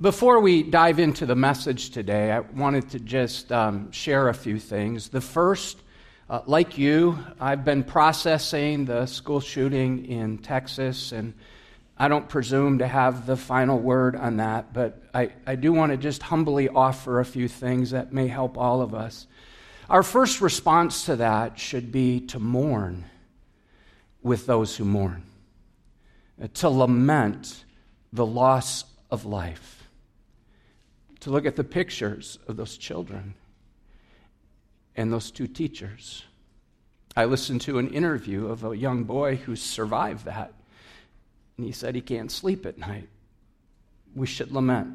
Before we dive into the message today, I wanted to just um, share a few things. The first, uh, like you, I've been processing the school shooting in Texas, and I don't presume to have the final word on that, but I, I do want to just humbly offer a few things that may help all of us. Our first response to that should be to mourn with those who mourn, to lament the loss of life to look at the pictures of those children and those two teachers. I listened to an interview of a young boy who survived that, and he said he can't sleep at night. We should lament.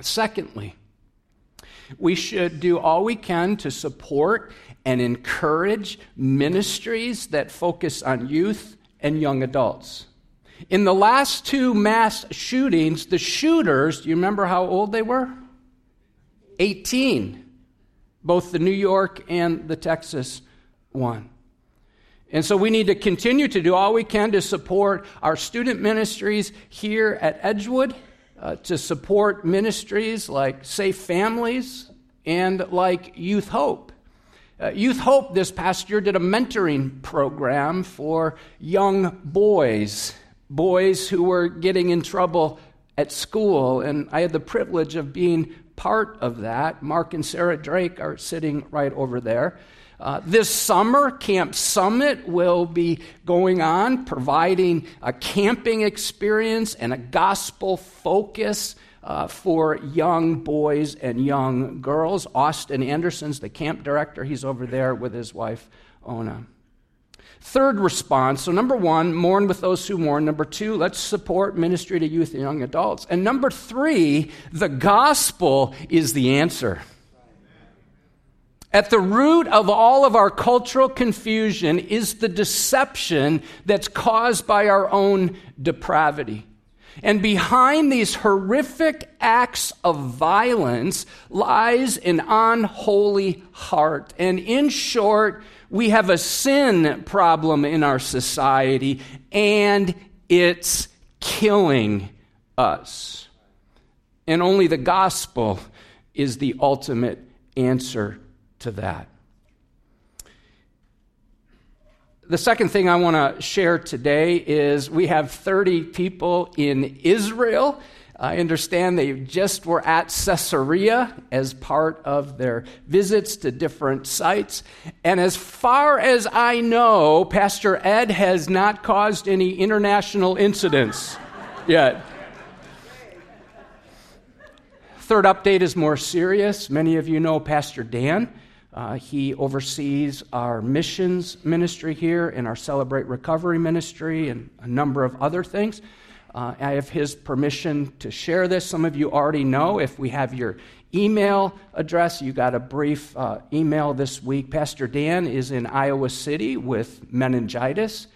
Secondly, we should do all we can to support and encourage ministries that focus on youth and young adults. In the last two mass shootings, the shooters, do you remember how old they were? 18, both the New York and the Texas one. And so we need to continue to do all we can to support our student ministries here at Edgewood, uh, to support ministries like Safe Families and like Youth Hope. Uh, Youth Hope this past year did a mentoring program for young boys boys who were getting in trouble at school, and I had the privilege of being part of that. Mark and Sarah Drake are sitting right over there. Uh, this summer, Camp Summit will be going on, providing a camping experience and a gospel focus uh, for young boys and young girls. Austin Anderson's the camp director. He's over there with his wife, Ona. Third response so, number one, mourn with those who mourn. Number two, let's support ministry to youth and young adults. And number three, the gospel is the answer. At the root of all of our cultural confusion is the deception that's caused by our own depravity. And behind these horrific acts of violence lies an unholy heart. And in short, we have a sin problem in our society, and it's killing us. And only the gospel is the ultimate answer to that. The second thing I want to share today is we have 30 people in Israel I understand they just were at Caesarea as part of their visits to different sites. And as far as I know, Pastor Ed has not caused any international incidents yet. Third update is more serious. Many of you know Pastor Dan. Uh, he oversees our missions ministry here and our Celebrate Recovery ministry and a number of other things. Uh, I have his permission to share this. Some of you already know if we have your email address, you got a brief uh, email this week. Pastor Dan is in Iowa City with meningitis,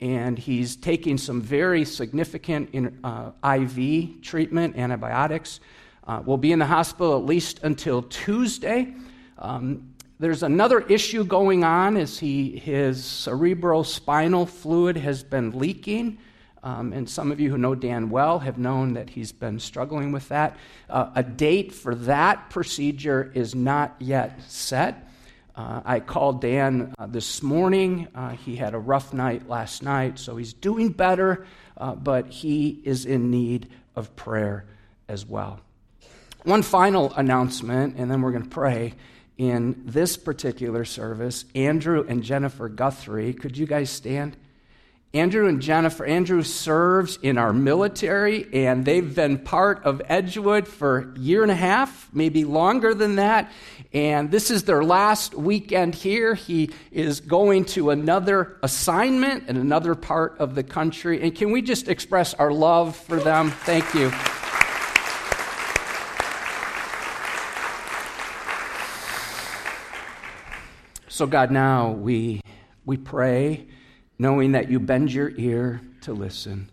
and he's taking some very significant in, uh, IV treatment, antibiotics. Uh, will be in the hospital at least until Tuesday. Um, there's another issue going on as he, his cerebrospinal fluid has been leaking. Um, and some of you who know Dan well have known that he's been struggling with that. Uh, a date for that procedure is not yet set. Uh, I called Dan uh, this morning. Uh, he had a rough night last night, so he's doing better, uh, but he is in need of prayer as well. One final announcement, and then we're going to pray. In this particular service, Andrew and Jennifer Guthrie, could you guys stand? Andrew and Jennifer, Andrew serves in our military, and they've been part of Edgewood for a year and a half, maybe longer than that. And this is their last weekend here. He is going to another assignment in another part of the country. And can we just express our love for them? Thank you. So, God, now we, we pray knowing that you bend your ear to listen.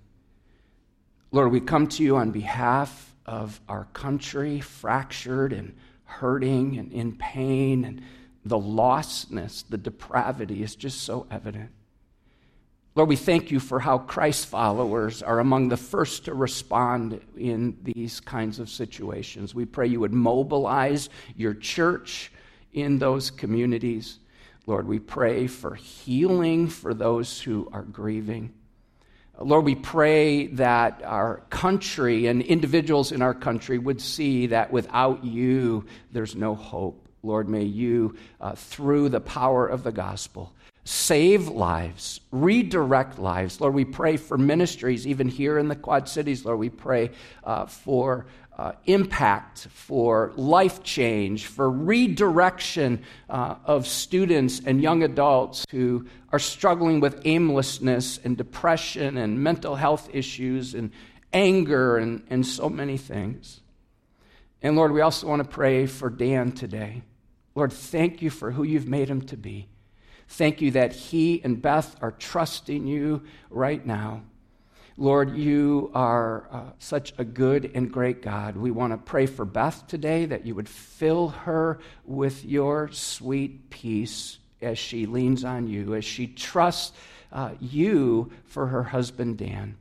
Lord, we come to you on behalf of our country, fractured and hurting and in pain, and the lostness, the depravity is just so evident. Lord, we thank you for how Christ followers are among the first to respond in these kinds of situations. We pray you would mobilize your church in those communities. Lord, we pray for healing for those who are grieving. Lord, we pray that our country and individuals in our country would see that without you, there's no hope. Lord, may you, uh, through the power of the gospel, save lives, redirect lives. Lord, we pray for ministries, even here in the Quad Cities. Lord, we pray uh, for uh, impact, for life change, for redirection uh, of students and young adults who are struggling with aimlessness and depression and mental health issues and anger and, and so many things. And Lord, we also want to pray for Dan today. Lord, thank you for who you've made him to be. Thank you that he and Beth are trusting you right now. Lord, you are uh, such a good and great God. We want to pray for Beth today that you would fill her with your sweet peace as she leans on you, as she trusts uh, you for her husband, Dan.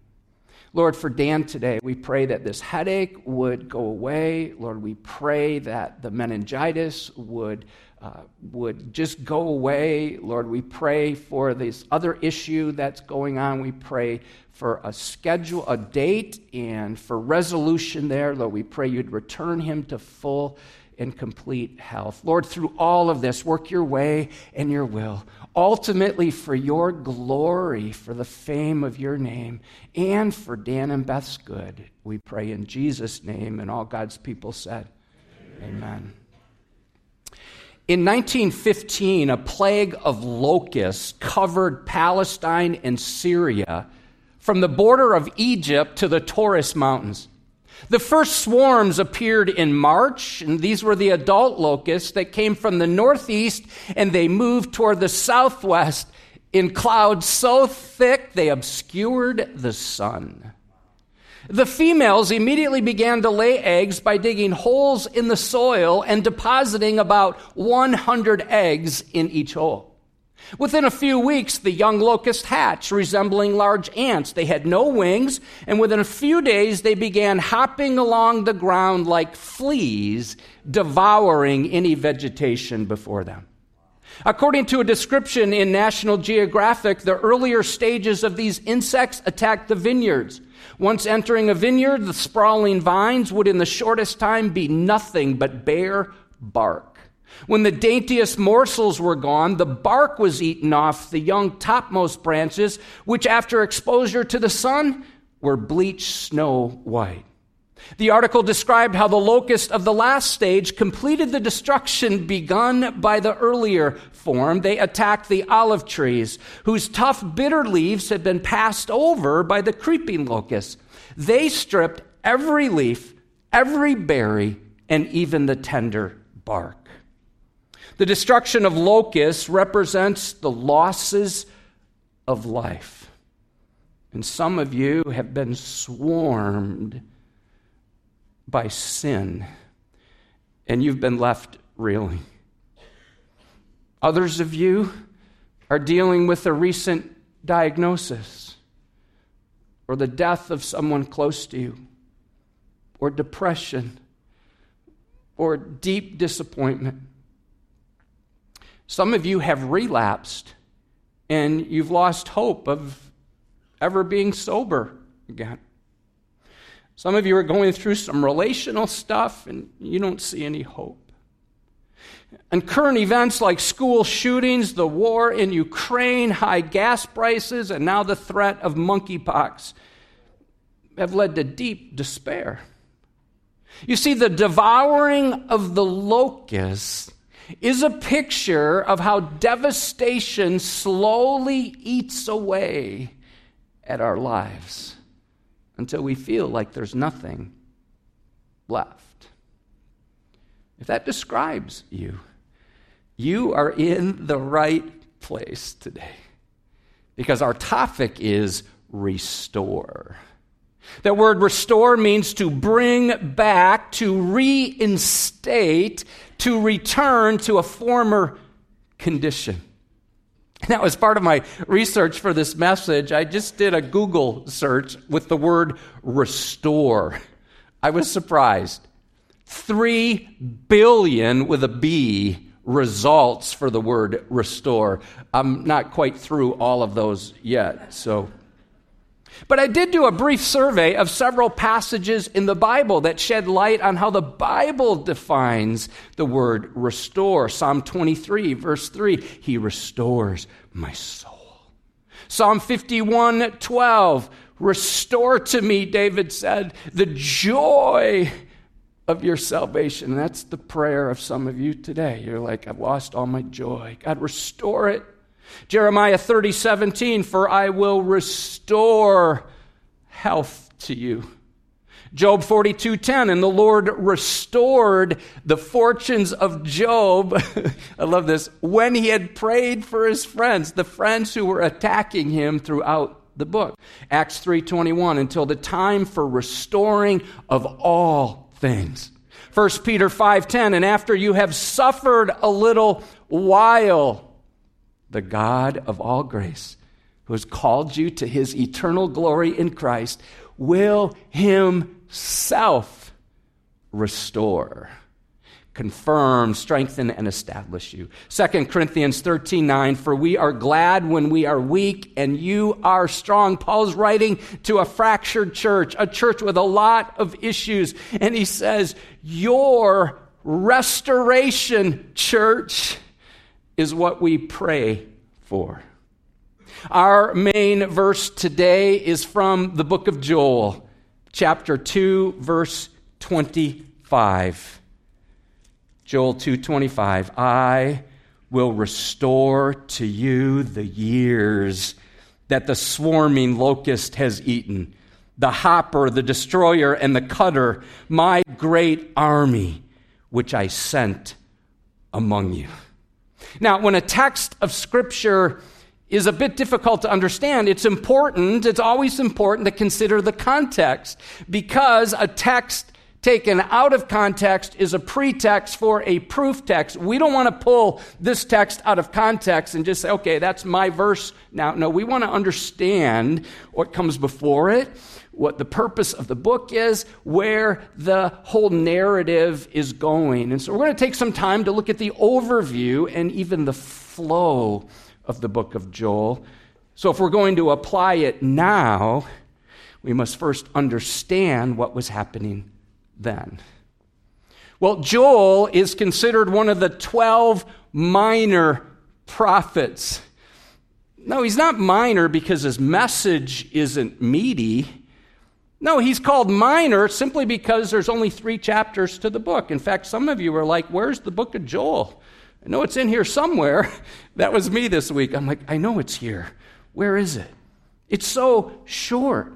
Lord, for Dan today, we pray that this headache would go away. Lord, we pray that the meningitis would uh, would just go away. Lord, we pray for this other issue that's going on. We pray for a schedule, a date, and for resolution there. Lord, we pray you'd return him to full and complete health. Lord, through all of this, work your way and your will, ultimately for your glory, for the fame of your name, and for Dan and Beth's good. We pray in Jesus' name, and all God's people said, Amen. Amen. In 1915, a plague of locusts covered Palestine and Syria from the border of Egypt to the Taurus Mountains. The first swarms appeared in March, and these were the adult locusts that came from the northeast and they moved toward the southwest in clouds so thick they obscured the sun. The females immediately began to lay eggs by digging holes in the soil and depositing about 100 eggs in each hole. Within a few weeks, the young locusts hatched, resembling large ants. They had no wings, and within a few days, they began hopping along the ground like fleas, devouring any vegetation before them. According to a description in National Geographic, the earlier stages of these insects attacked the vineyards. Once entering a vineyard, the sprawling vines would in the shortest time be nothing but bare bark. When the daintiest morsels were gone, the bark was eaten off the young topmost branches, which after exposure to the sun were bleached snow white. The article described how the locust of the last stage completed the destruction begun by the earlier form. They attacked the olive trees, whose tough, bitter leaves had been passed over by the creeping locusts. They stripped every leaf, every berry, and even the tender bark. The destruction of locusts represents the losses of life. And some of you have been swarmed by sin, and you've been left reeling. Others of you are dealing with a recent diagnosis, or the death of someone close to you, or depression, or deep disappointment. Some of you have relapsed and you've lost hope of ever being sober again. Some of you are going through some relational stuff and you don't see any hope. And current events like school shootings, the war in Ukraine, high gas prices, and now the threat of monkeypox have led to deep despair. You see, the devouring of the locusts is a picture of how devastation slowly eats away at our lives until we feel like there's nothing left. If that describes you, you are in the right place today. Because our topic is restore. That word restore means to bring back, to reinstate, to return to a former condition. Now, as part of my research for this message, I just did a Google search with the word restore. I was surprised. Three billion with a B results for the word restore. I'm not quite through all of those yet, so. But I did do a brief survey of several passages in the Bible that shed light on how the Bible defines the word restore. Psalm 23, verse 3, He restores my soul. Psalm 51, 12, Restore to me, David said, the joy of your salvation. And that's the prayer of some of you today. You're like, I've lost all my joy. God, restore it. Jeremiah 30, 17, for I will restore health to you. Job 42:10 and the Lord restored the fortunes of Job. I love this. When he had prayed for his friends, the friends who were attacking him throughout the book. Acts 3:21 until the time for restoring of all things. 1 Peter 5:10 and after you have suffered a little while the God of all grace who has called you to his eternal glory in Christ will himself restore confirm, strengthen, and establish you. 2 Corinthians 13 9, for we are glad when we are weak and you are strong. Paul's writing to a fractured church, a church with a lot of issues, and he says, Your restoration, church, is what we pray for. Our main verse today is from the book of Joel, chapter 2, verse 25. Joel 2:25 I will restore to you the years that the swarming locust has eaten the hopper the destroyer and the cutter my great army which I sent among you now when a text of scripture is a bit difficult to understand. It's important, it's always important to consider the context because a text taken out of context is a pretext for a proof text. We don't want to pull this text out of context and just say, okay, that's my verse now. No, we want to understand what comes before it, what the purpose of the book is, where the whole narrative is going. And so we're going to take some time to look at the overview and even the flow of the book of Joel. So if we're going to apply it now, we must first understand what was happening then? Well, Joel is considered one of the 12 minor prophets. No, he's not minor because his message isn't meaty. No, he's called minor simply because there's only three chapters to the book. In fact, some of you are like, Where's the book of Joel? I know it's in here somewhere. That was me this week. I'm like, I know it's here. Where is it? It's so short.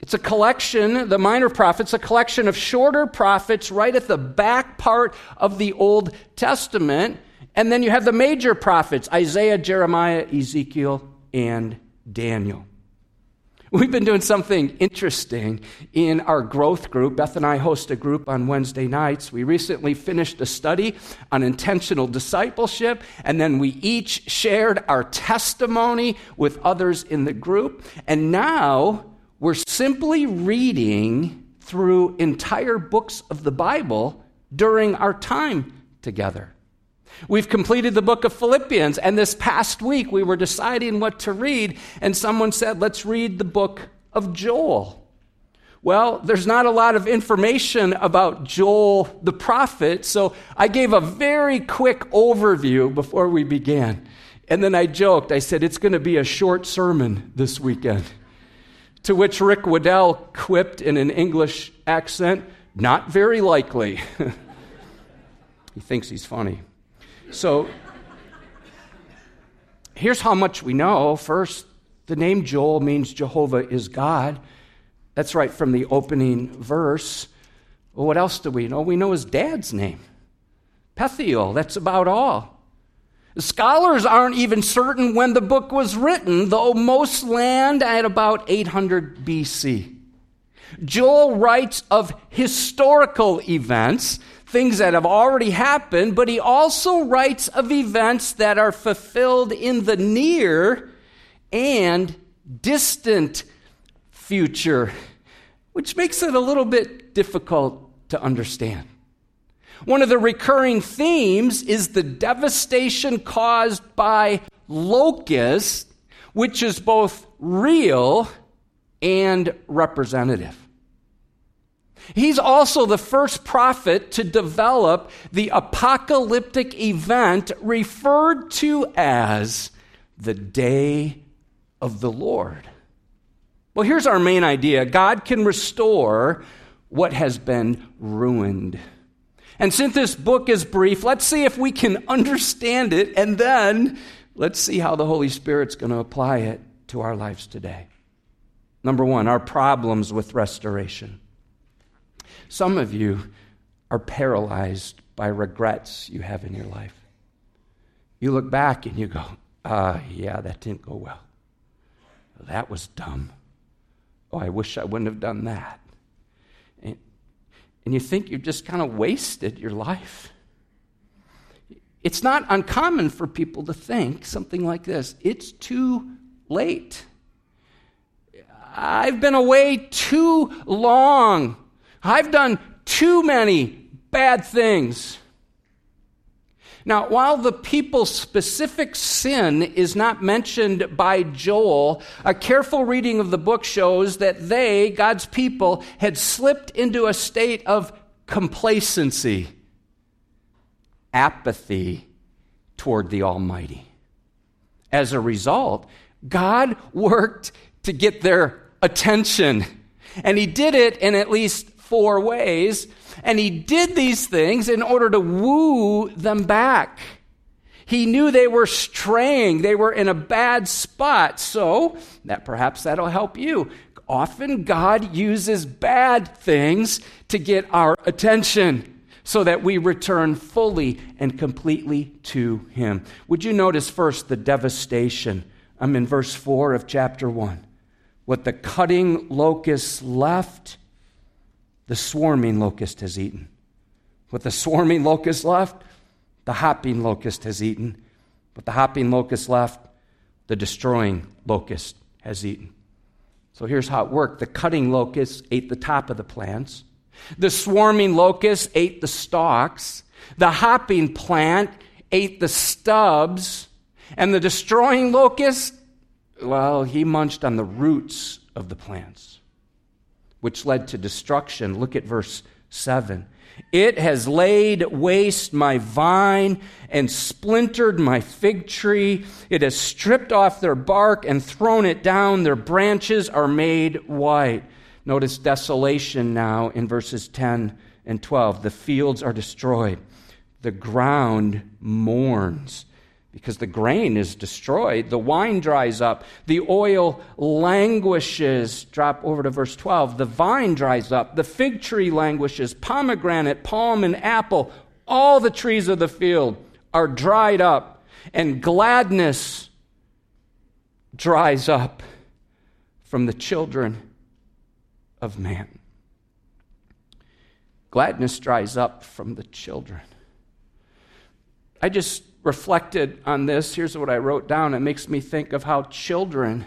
It's a collection, the minor prophets, a collection of shorter prophets right at the back part of the Old Testament. And then you have the major prophets Isaiah, Jeremiah, Ezekiel, and Daniel. We've been doing something interesting in our growth group. Beth and I host a group on Wednesday nights. We recently finished a study on intentional discipleship, and then we each shared our testimony with others in the group. And now we're simply reading through entire books of the Bible during our time together. We've completed the book of Philippians, and this past week we were deciding what to read, and someone said, Let's read the book of Joel. Well, there's not a lot of information about Joel the prophet, so I gave a very quick overview before we began. And then I joked, I said, It's going to be a short sermon this weekend. To which Rick Waddell quipped in an English accent, Not very likely. he thinks he's funny. So here's how much we know. First, the name Joel means Jehovah is God. That's right from the opening verse. Well, what else do we know? We know his dad's name, Pethuel. That's about all. Scholars aren't even certain when the book was written, though most land at about 800 BC. Joel writes of historical events, things that have already happened, but he also writes of events that are fulfilled in the near and distant future, which makes it a little bit difficult to understand. One of the recurring themes is the devastation caused by locusts, which is both real and representative. He's also the first prophet to develop the apocalyptic event referred to as the day of the Lord. Well, here's our main idea God can restore what has been ruined. And since this book is brief, let's see if we can understand it, and then let's see how the Holy Spirit's going to apply it to our lives today. Number one, our problems with restoration. Some of you are paralyzed by regrets you have in your life. You look back and you go, ah, yeah, that didn't go well. That was dumb. Oh, I wish I wouldn't have done that. And, and you think you've just kind of wasted your life. It's not uncommon for people to think something like this it's too late. I've been away too long. I've done too many bad things. Now, while the people's specific sin is not mentioned by Joel, a careful reading of the book shows that they, God's people, had slipped into a state of complacency, apathy toward the Almighty. As a result, God worked to get their attention. And he did it in at least four ways. And he did these things in order to woo them back. He knew they were straying, they were in a bad spot. So, that perhaps that'll help you. Often God uses bad things to get our attention so that we return fully and completely to Him. Would you notice first the devastation? I'm in verse 4 of chapter 1. What the cutting locusts left, the swarming locust has eaten. What the swarming locust left, the hopping locust has eaten. What the hopping locust left, the destroying locust has eaten. So here's how it worked the cutting locust ate the top of the plants, the swarming locust ate the stalks, the hopping plant ate the stubs, and the destroying locust, well, he munched on the roots of the plants which led to destruction. Look at verse 7. It has laid waste my vine and splintered my fig tree. It has stripped off their bark and thrown it down. Their branches are made white. Notice desolation now in verses 10 and 12. The fields are destroyed, the ground mourns because the grain is destroyed. The wine dries up. The oil languishes. Drop over to verse 12. The vine dries up. The fig tree languishes. Pomegranate, palm, and apple, all the trees of the field are dried up. And gladness dries up from the children of man. Gladness dries up from the children. I just reflected on this, here's what I wrote down. It makes me think of how children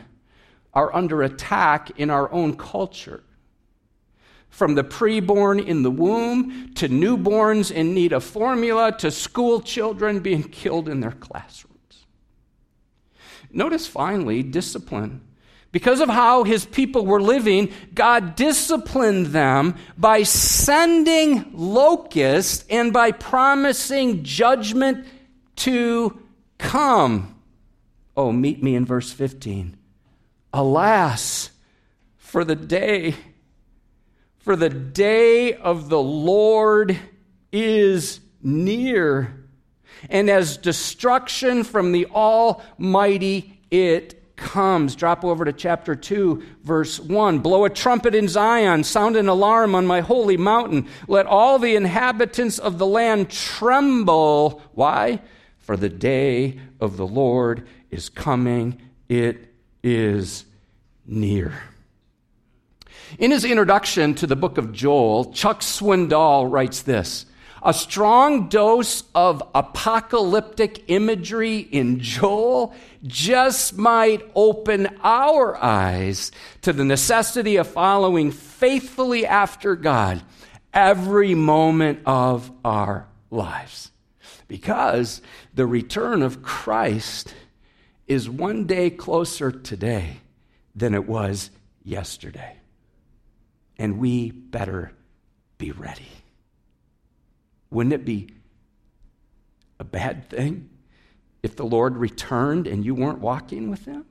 are under attack in our own culture. From the preborn in the womb to newborns in need of formula to school children being killed in their classrooms. Notice finally discipline. Because of how his people were living, God disciplined them by sending locusts and by promising judgment to come. Oh, meet me in verse 15. Alas, for the day, for the day of the Lord is near, and as destruction from the Almighty it comes. Drop over to chapter 2, verse 1. Blow a trumpet in Zion, sound an alarm on my holy mountain. Let all the inhabitants of the land tremble. Why? For the day of the Lord is coming, it is near. In his introduction to the book of Joel, Chuck Swindoll writes this A strong dose of apocalyptic imagery in Joel just might open our eyes to the necessity of following faithfully after God every moment of our lives. Because the return of Christ is one day closer today than it was yesterday. And we better be ready. Wouldn't it be a bad thing if the Lord returned and you weren't walking with Him?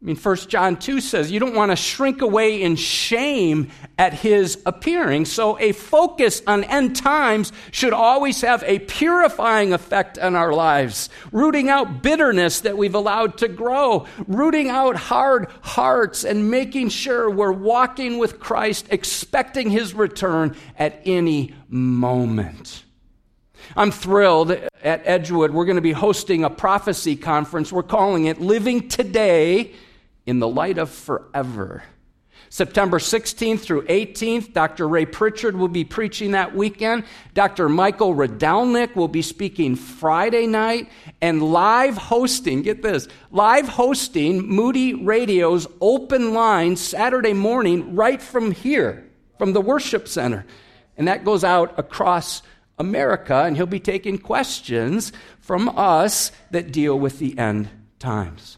I mean, 1 John 2 says you don't want to shrink away in shame at his appearing. So, a focus on end times should always have a purifying effect on our lives, rooting out bitterness that we've allowed to grow, rooting out hard hearts, and making sure we're walking with Christ, expecting his return at any moment. I'm thrilled at Edgewood. We're going to be hosting a prophecy conference. We're calling it Living Today in the light of forever. September 16th through 18th, Dr. Ray Pritchard will be preaching that weekend. Dr. Michael Rydelnik will be speaking Friday night and live hosting, get this, live hosting Moody Radio's open line Saturday morning right from here, from the worship center. And that goes out across America, and he'll be taking questions from us that deal with the end times.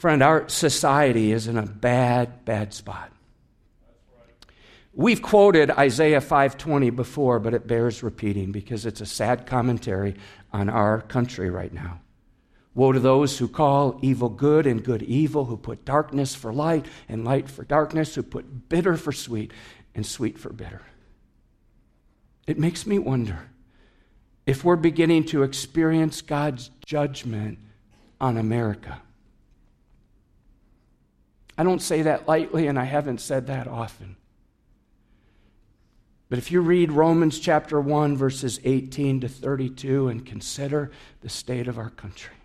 Friend, our society is in a bad, bad spot. We've quoted Isaiah 5:20 before, but it bears repeating because it's a sad commentary on our country right now. Woe to those who call evil good and good evil, who put darkness for light and light for darkness, who put bitter for sweet and sweet for bitter. It makes me wonder if we're beginning to experience God's judgment on America. I don't say that lightly, and I haven't said that often. But if you read Romans chapter 1, verses 18 to 32, and consider the state of our country,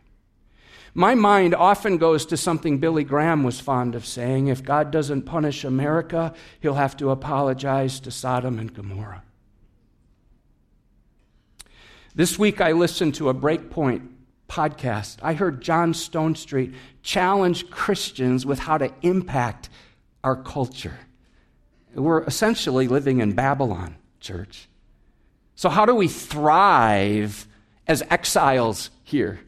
my mind often goes to something Billy Graham was fond of saying if God doesn't punish America, he'll have to apologize to Sodom and Gomorrah. This week I listened to a Breakpoint podcast, I heard John Stonestreet challenge Christians with how to impact our culture. We're essentially living in Babylon, church. So, how do we thrive as exiles here?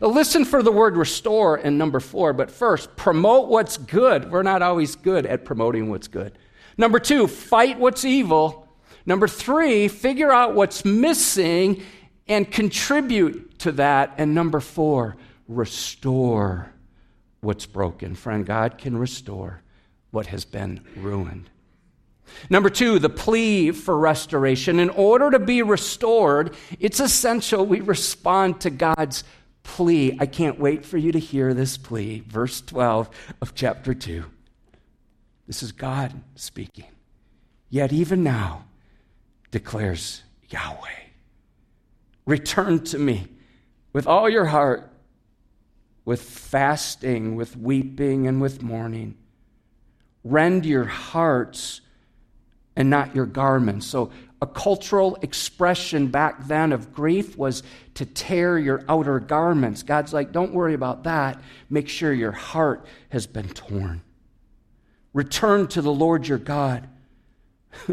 Listen for the word restore in number four, but first, promote what's good. We're not always good at promoting what's good. Number two, fight what's evil. Number three, figure out what's missing and contribute to that. And number four, restore what's broken. Friend, God can restore what has been ruined. Number two, the plea for restoration. In order to be restored, it's essential we respond to God's plea. I can't wait for you to hear this plea. Verse 12 of chapter 2. This is God speaking. Yet even now, declares Yahweh. Return to me with all your heart, with fasting, with weeping, and with mourning. Rend your hearts and not your garments. So, a cultural expression back then of grief was to tear your outer garments. God's like, don't worry about that. Make sure your heart has been torn. Return to the Lord your God.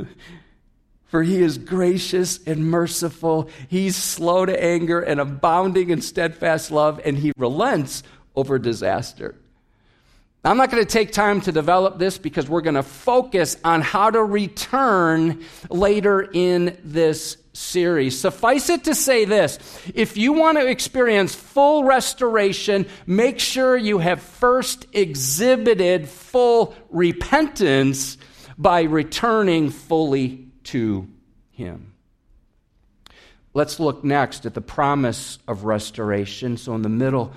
For he is gracious and merciful. He's slow to anger and abounding in steadfast love, and he relents over disaster. I'm not going to take time to develop this because we're going to focus on how to return later in this series. Suffice it to say this if you want to experience full restoration, make sure you have first exhibited full repentance by returning fully to him. Let's look next at the promise of restoration. So, in the middle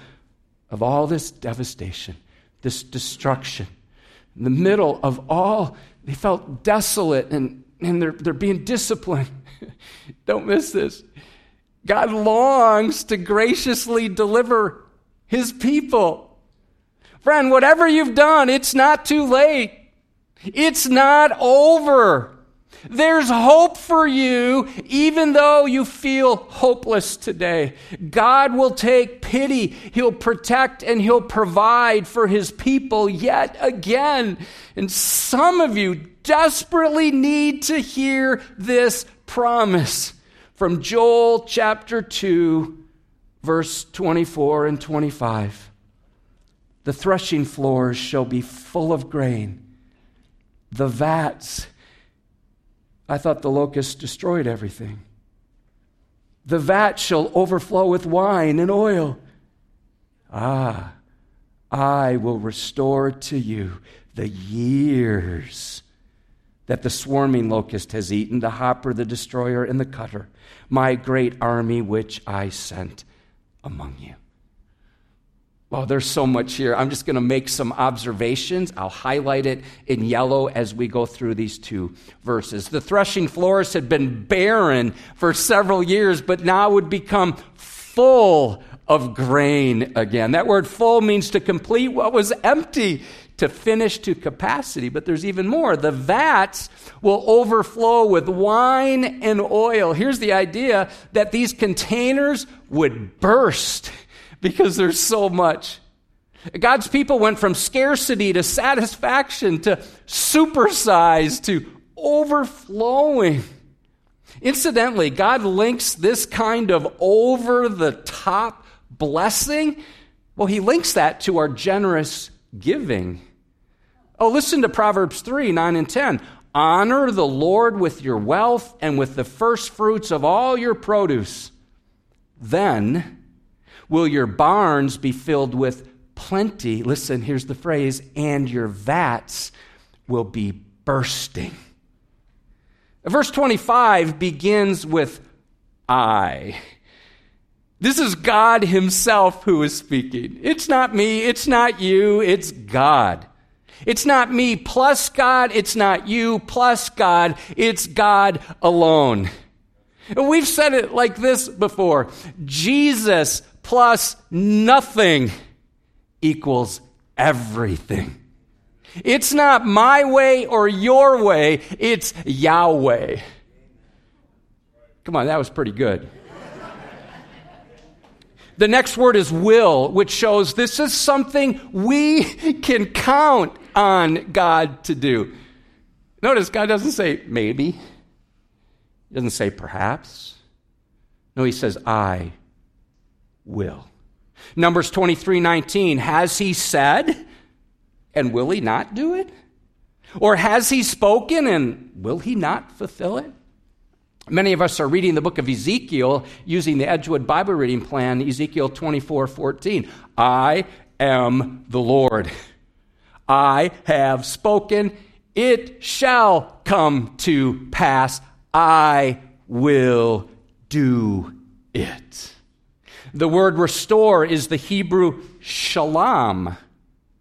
of all this devastation, this destruction, in the middle of all, they felt desolate and, and they're, they're being disciplined. Don't miss this. God longs to graciously deliver his people. Friend, whatever you've done, it's not too late. It's not over. There's hope for you, even though you feel hopeless today. God will take pity. He'll protect and He'll provide for His people yet again. And some of you desperately need to hear this promise from Joel chapter 2, verse 24 and 25. The threshing floors shall be full of grain, the vats I thought the locust destroyed everything. The vat shall overflow with wine and oil. Ah, I will restore to you the years that the swarming locust has eaten, the hopper, the destroyer, and the cutter, my great army which I sent among you. Well, there's so much here. I'm just going to make some observations. I'll highlight it in yellow as we go through these two verses. The threshing floors had been barren for several years, but now would become full of grain again. That word full means to complete what was empty, to finish to capacity. But there's even more. The vats will overflow with wine and oil. Here's the idea that these containers would burst because there's so much. God's people went from scarcity to satisfaction to supersize to overflowing. Incidentally, God links this kind of over the top blessing, well, He links that to our generous giving. Oh, listen to Proverbs 3 9 and 10. Honor the Lord with your wealth and with the first fruits of all your produce. Then, will your barns be filled with plenty. Listen, here's the phrase, and your vats will be bursting. Verse 25 begins with I. This is God Himself who is speaking. It's not me, it's not you, it's God. It's not me plus God, it's not you plus God, it's God alone. And we've said it like this before Jesus plus nothing equals everything. It's not my way or your way, it's Yahweh. Come on, that was pretty good. The next word is will, which shows this is something we can count on God to do. Notice God doesn't say maybe, He doesn't say perhaps. No, He says, I will. Numbers 23 19, has he said, and will he not do it? Or has he spoken, and will he not fulfill it? Many of us are reading the book of Ezekiel using the Edgewood Bible reading plan, Ezekiel 24 14. I am the Lord. I have spoken. It shall come to pass. I will do it. The word restore is the Hebrew shalom,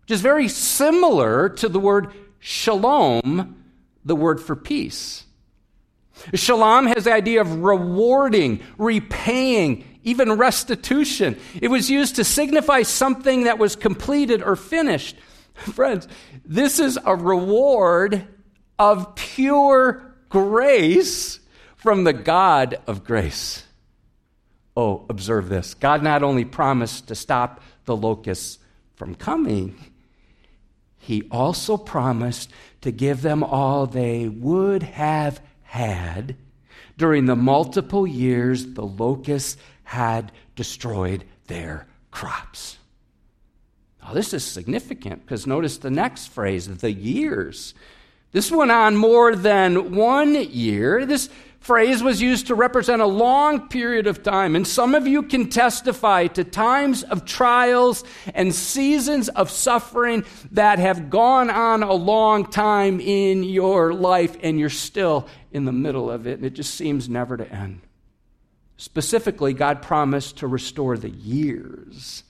which is very similar to the word shalom, the word for peace. Shalom has the idea of rewarding, repaying, even restitution. It was used to signify something that was completed or finished. Friends, this is a reward of pure grace from the God of grace. Oh, observe this. God not only promised to stop the locusts from coming, he also promised to give them all they would have had during the multiple years the locusts had destroyed their crops. Now, this is significant because notice the next phrase the years. This went on more than one year. This phrase was used to represent a long period of time. And some of you can testify to times of trials and seasons of suffering that have gone on a long time in your life, and you're still in the middle of it, and it just seems never to end. Specifically, God promised to restore the years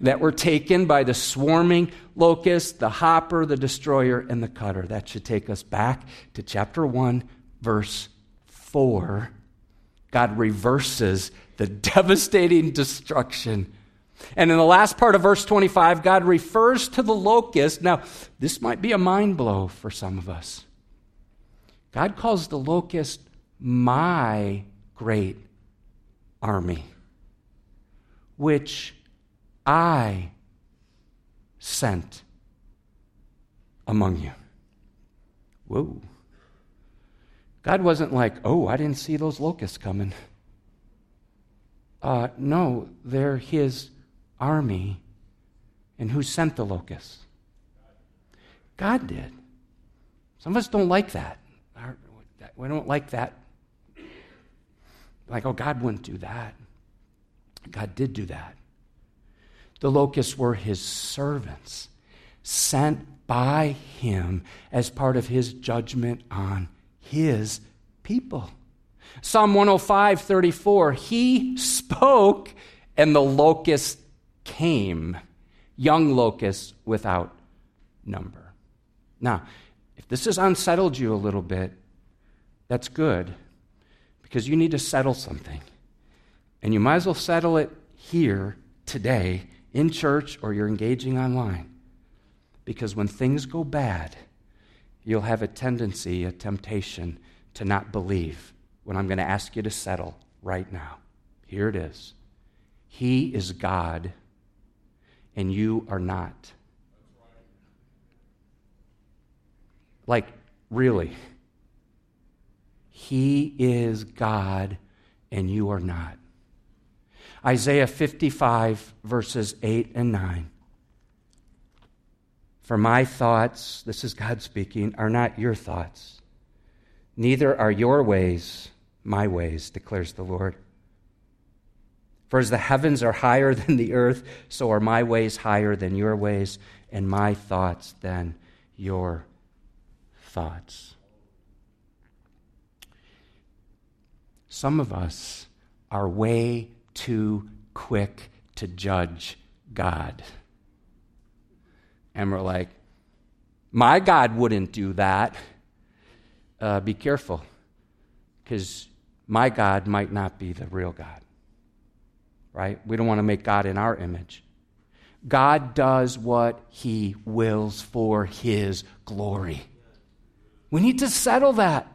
that were taken by the swarming locust, the hopper, the destroyer, and the cutter. That should take us back to chapter 1, verse 4, God reverses the devastating destruction And in the last part of verse 25, God refers to the locust. Now, this might be a mind blow for some of us. God calls the locust my great army, which I sent among you. Whoa. God wasn't like, oh, I didn't see those locusts coming. Uh, no, they're his army. And who sent the locusts? God did. Some of us don't like that. We don't like that. Like, oh, God wouldn't do that. God did do that. The locusts were his servants, sent by him as part of his judgment on his people. Psalm 105 34, he spoke and the locusts came, young locusts without number. Now, if this has unsettled you a little bit, that's good because you need to settle something. And you might as well settle it here today in church or you're engaging online. Because when things go bad, you'll have a tendency, a temptation to not believe what I'm going to ask you to settle right now. Here it is He is God, and you are not. Like, really. He is God, and you are not. Isaiah 55, verses 8 and 9. For my thoughts, this is God speaking, are not your thoughts, neither are your ways my ways, declares the Lord. For as the heavens are higher than the earth, so are my ways higher than your ways, and my thoughts than your thoughts. Some of us are way too quick to judge God. And we're like, my God wouldn't do that. Uh, be careful, because my God might not be the real God. Right? We don't want to make God in our image. God does what he wills for his glory. We need to settle that.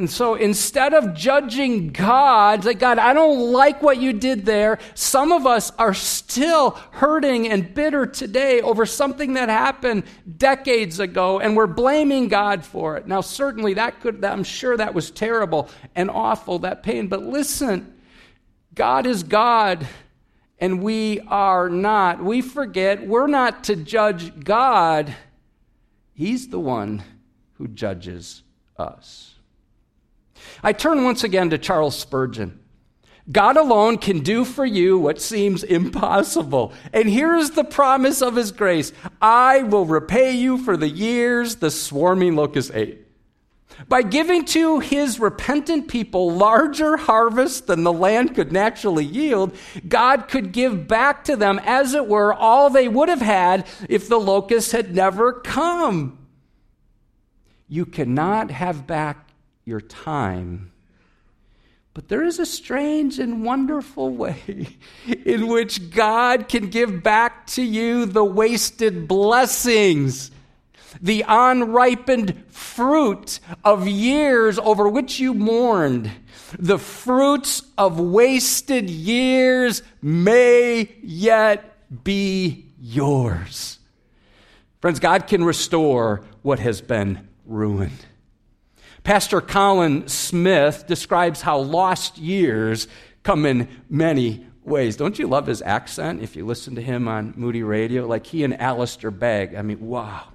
And so instead of judging God, like, God, I don't like what you did there, some of us are still hurting and bitter today over something that happened decades ago, and we're blaming God for it. Now, certainly that could, I'm sure that was terrible and awful, that pain, but listen, God is God and we are not. We forget we're not to judge God, He's the one who judges us. I turn once again to Charles Spurgeon. God alone can do for you what seems impossible. And here is the promise of his grace I will repay you for the years the swarming locust ate. By giving to his repentant people larger harvests than the land could naturally yield, God could give back to them, as it were, all they would have had if the locusts had never come. You cannot have back your time. But there is a strange and wonderful way in which God can give back to you the wasted blessings, the unripened fruit of years over which you mourned. The fruits of wasted years may yet be yours. Friends, God can restore what has been ruined. Pastor Colin Smith describes how lost years come in many ways. Don't you love his accent if you listen to him on Moody Radio? Like he and Alistair Begg. I mean, wow.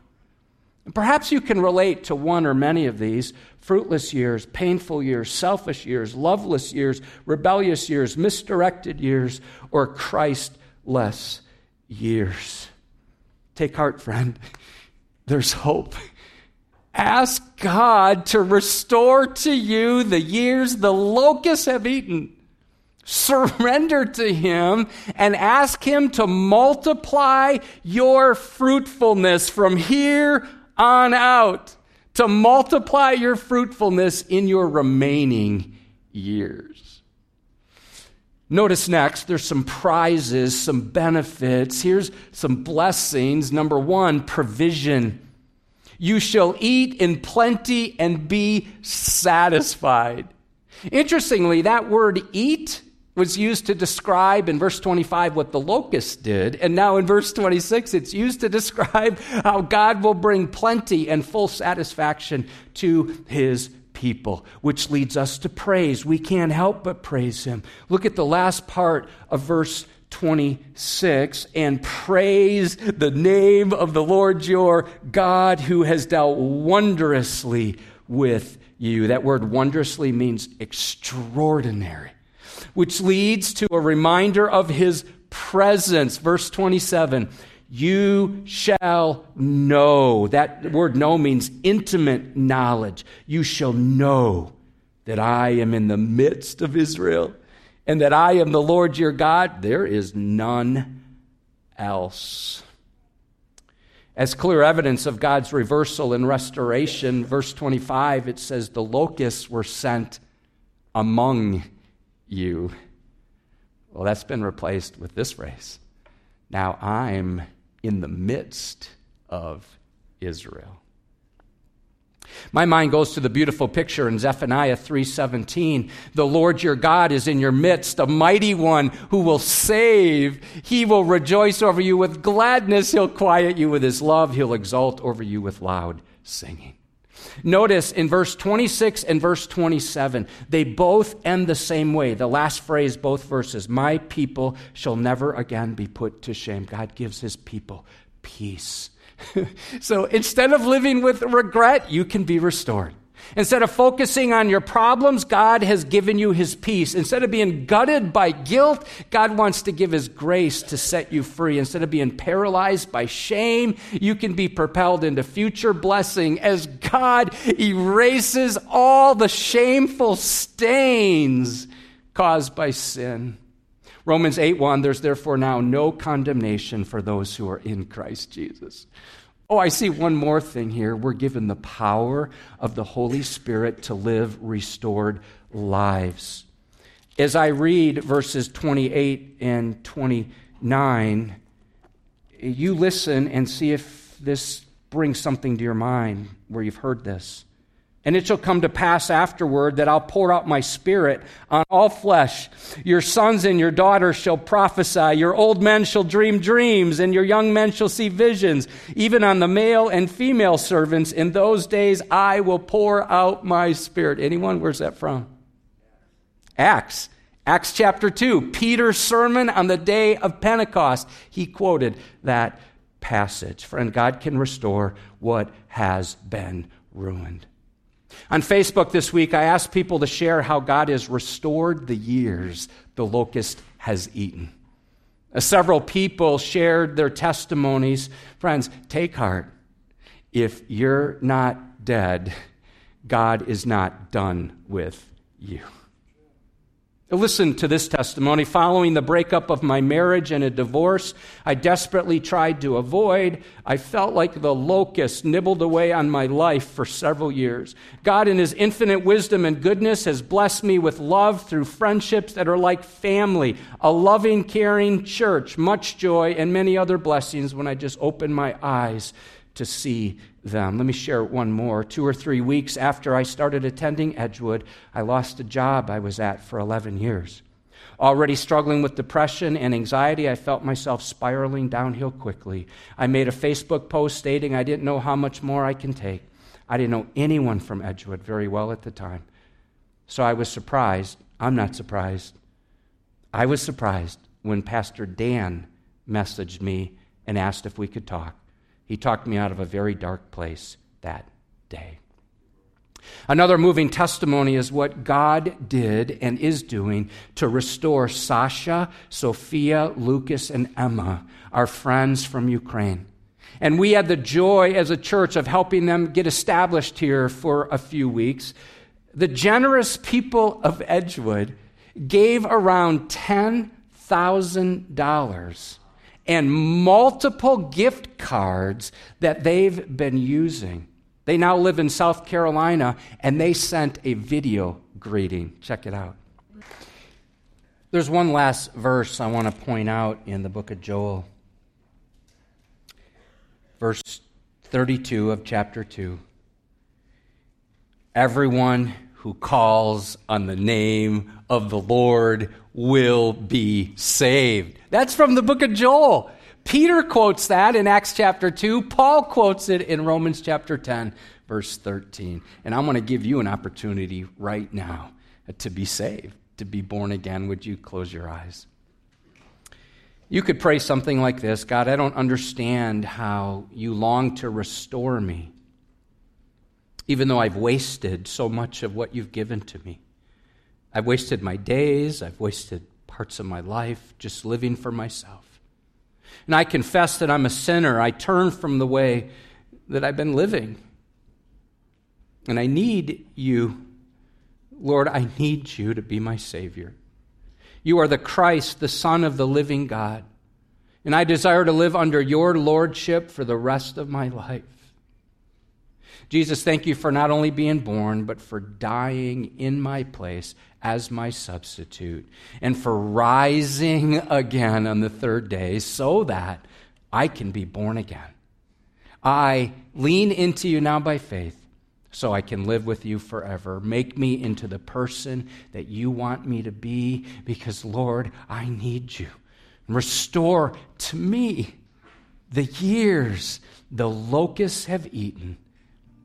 Perhaps you can relate to one or many of these fruitless years, painful years, selfish years, loveless years, rebellious years, misdirected years, or Christless years. Take heart, friend. There's hope. Ask God to restore to you the years the locusts have eaten. Surrender to Him and ask Him to multiply your fruitfulness from here on out, to multiply your fruitfulness in your remaining years. Notice next, there's some prizes, some benefits. Here's some blessings. Number one, provision. You shall eat in plenty and be satisfied. Interestingly, that word eat was used to describe in verse 25 what the locust did. And now in verse 26, it's used to describe how God will bring plenty and full satisfaction to his people, which leads us to praise. We can't help but praise him. Look at the last part of verse 26 and praise the name of the Lord your God who has dealt wondrously with you. That word wondrously means extraordinary, which leads to a reminder of his presence. Verse 27 You shall know. That word know means intimate knowledge. You shall know that I am in the midst of Israel and that I am the Lord your God. There is none else. As clear evidence of God's reversal and restoration, verse 25, it says, The locusts were sent among you. Well, that's been replaced with this phrase. Now I'm in the midst of Israel. My mind goes to the beautiful picture in Zephaniah 3:17. The Lord your God is in your midst, a mighty one who will save. He will rejoice over you with gladness. He'll quiet you with his love. He'll exult over you with loud singing. Notice in verse 26 and verse 27, they both end the same way. The last phrase, both verses, my people shall never again be put to shame. God gives his people peace so instead of living with regret, you can be restored. Instead of focusing on your problems, God has given you his peace. Instead of being gutted by guilt, God wants to give his grace to set you free. Instead of being paralyzed by shame, you can be propelled into future blessing as God erases all the shameful stains caused by sin. Romans 8 1, there's therefore now no condemnation for those who are in Christ Jesus. Oh, I see one more thing here. We're given the power of the Holy Spirit to live restored lives. As I read verses 28 and 29, you listen and see if this brings something to your mind where you've heard this. And it shall come to pass afterward that I'll pour out my spirit on all flesh. Your sons and your daughters shall prophesy. Your old men shall dream dreams, and your young men shall see visions. Even on the male and female servants, in those days I will pour out my spirit. Anyone? Where's that from? Acts. Acts chapter 2. Peter's sermon on the day of Pentecost. He quoted that passage. Friend, God can restore what has been ruined. On Facebook this week, I asked people to share how God has restored the years the locust has eaten. Uh, several people shared their testimonies. Friends, take heart. If you're not dead, God is not done with you. Listen to this testimony. Following the breakup of my marriage and a divorce I desperately tried to avoid, I felt like the locust nibbled away on my life for several years. God, in His infinite wisdom and goodness, has blessed me with love through friendships that are like family, a loving, caring church, much joy, and many other blessings when I just open my eyes to see them. Let me share one more. Two or three weeks after I started attending Edgewood, I lost a job I was at for 11 years. Already struggling with depression and anxiety, I felt myself spiraling downhill quickly. I made a Facebook post stating I didn't know how much more I can take. I didn't know anyone from Edgewood very well at the time. So I was surprised. I'm not surprised. I was surprised when Pastor Dan messaged me and asked if we could talk. He talked me out of a very dark place that day. Another moving testimony is what God did and is doing to restore Sasha, Sophia, Lucas, and Emma, our friends from Ukraine. And we had the joy as a church of helping them get established here for a few weeks. The generous people of Edgewood gave around $10,000 and multiple gift cards that they've been using. They now live in South Carolina and they sent a video greeting. Check it out. There's one last verse I want to point out in the book of Joel. Verse 32 of chapter 2. Everyone who calls on the name of the Lord will be saved. That's from the book of Joel. Peter quotes that in Acts chapter 2. Paul quotes it in Romans chapter 10, verse 13. And I'm going to give you an opportunity right now to be saved, to be born again. Would you close your eyes? You could pray something like this God, I don't understand how you long to restore me, even though I've wasted so much of what you've given to me. I've wasted my days, I've wasted parts of my life just living for myself. And I confess that I'm a sinner. I turn from the way that I've been living. And I need you. Lord, I need you to be my Savior. You are the Christ, the Son of the living God. And I desire to live under your lordship for the rest of my life. Jesus, thank you for not only being born, but for dying in my place as my substitute, and for rising again on the third day so that I can be born again. I lean into you now by faith so I can live with you forever. Make me into the person that you want me to be because, Lord, I need you. Restore to me the years the locusts have eaten.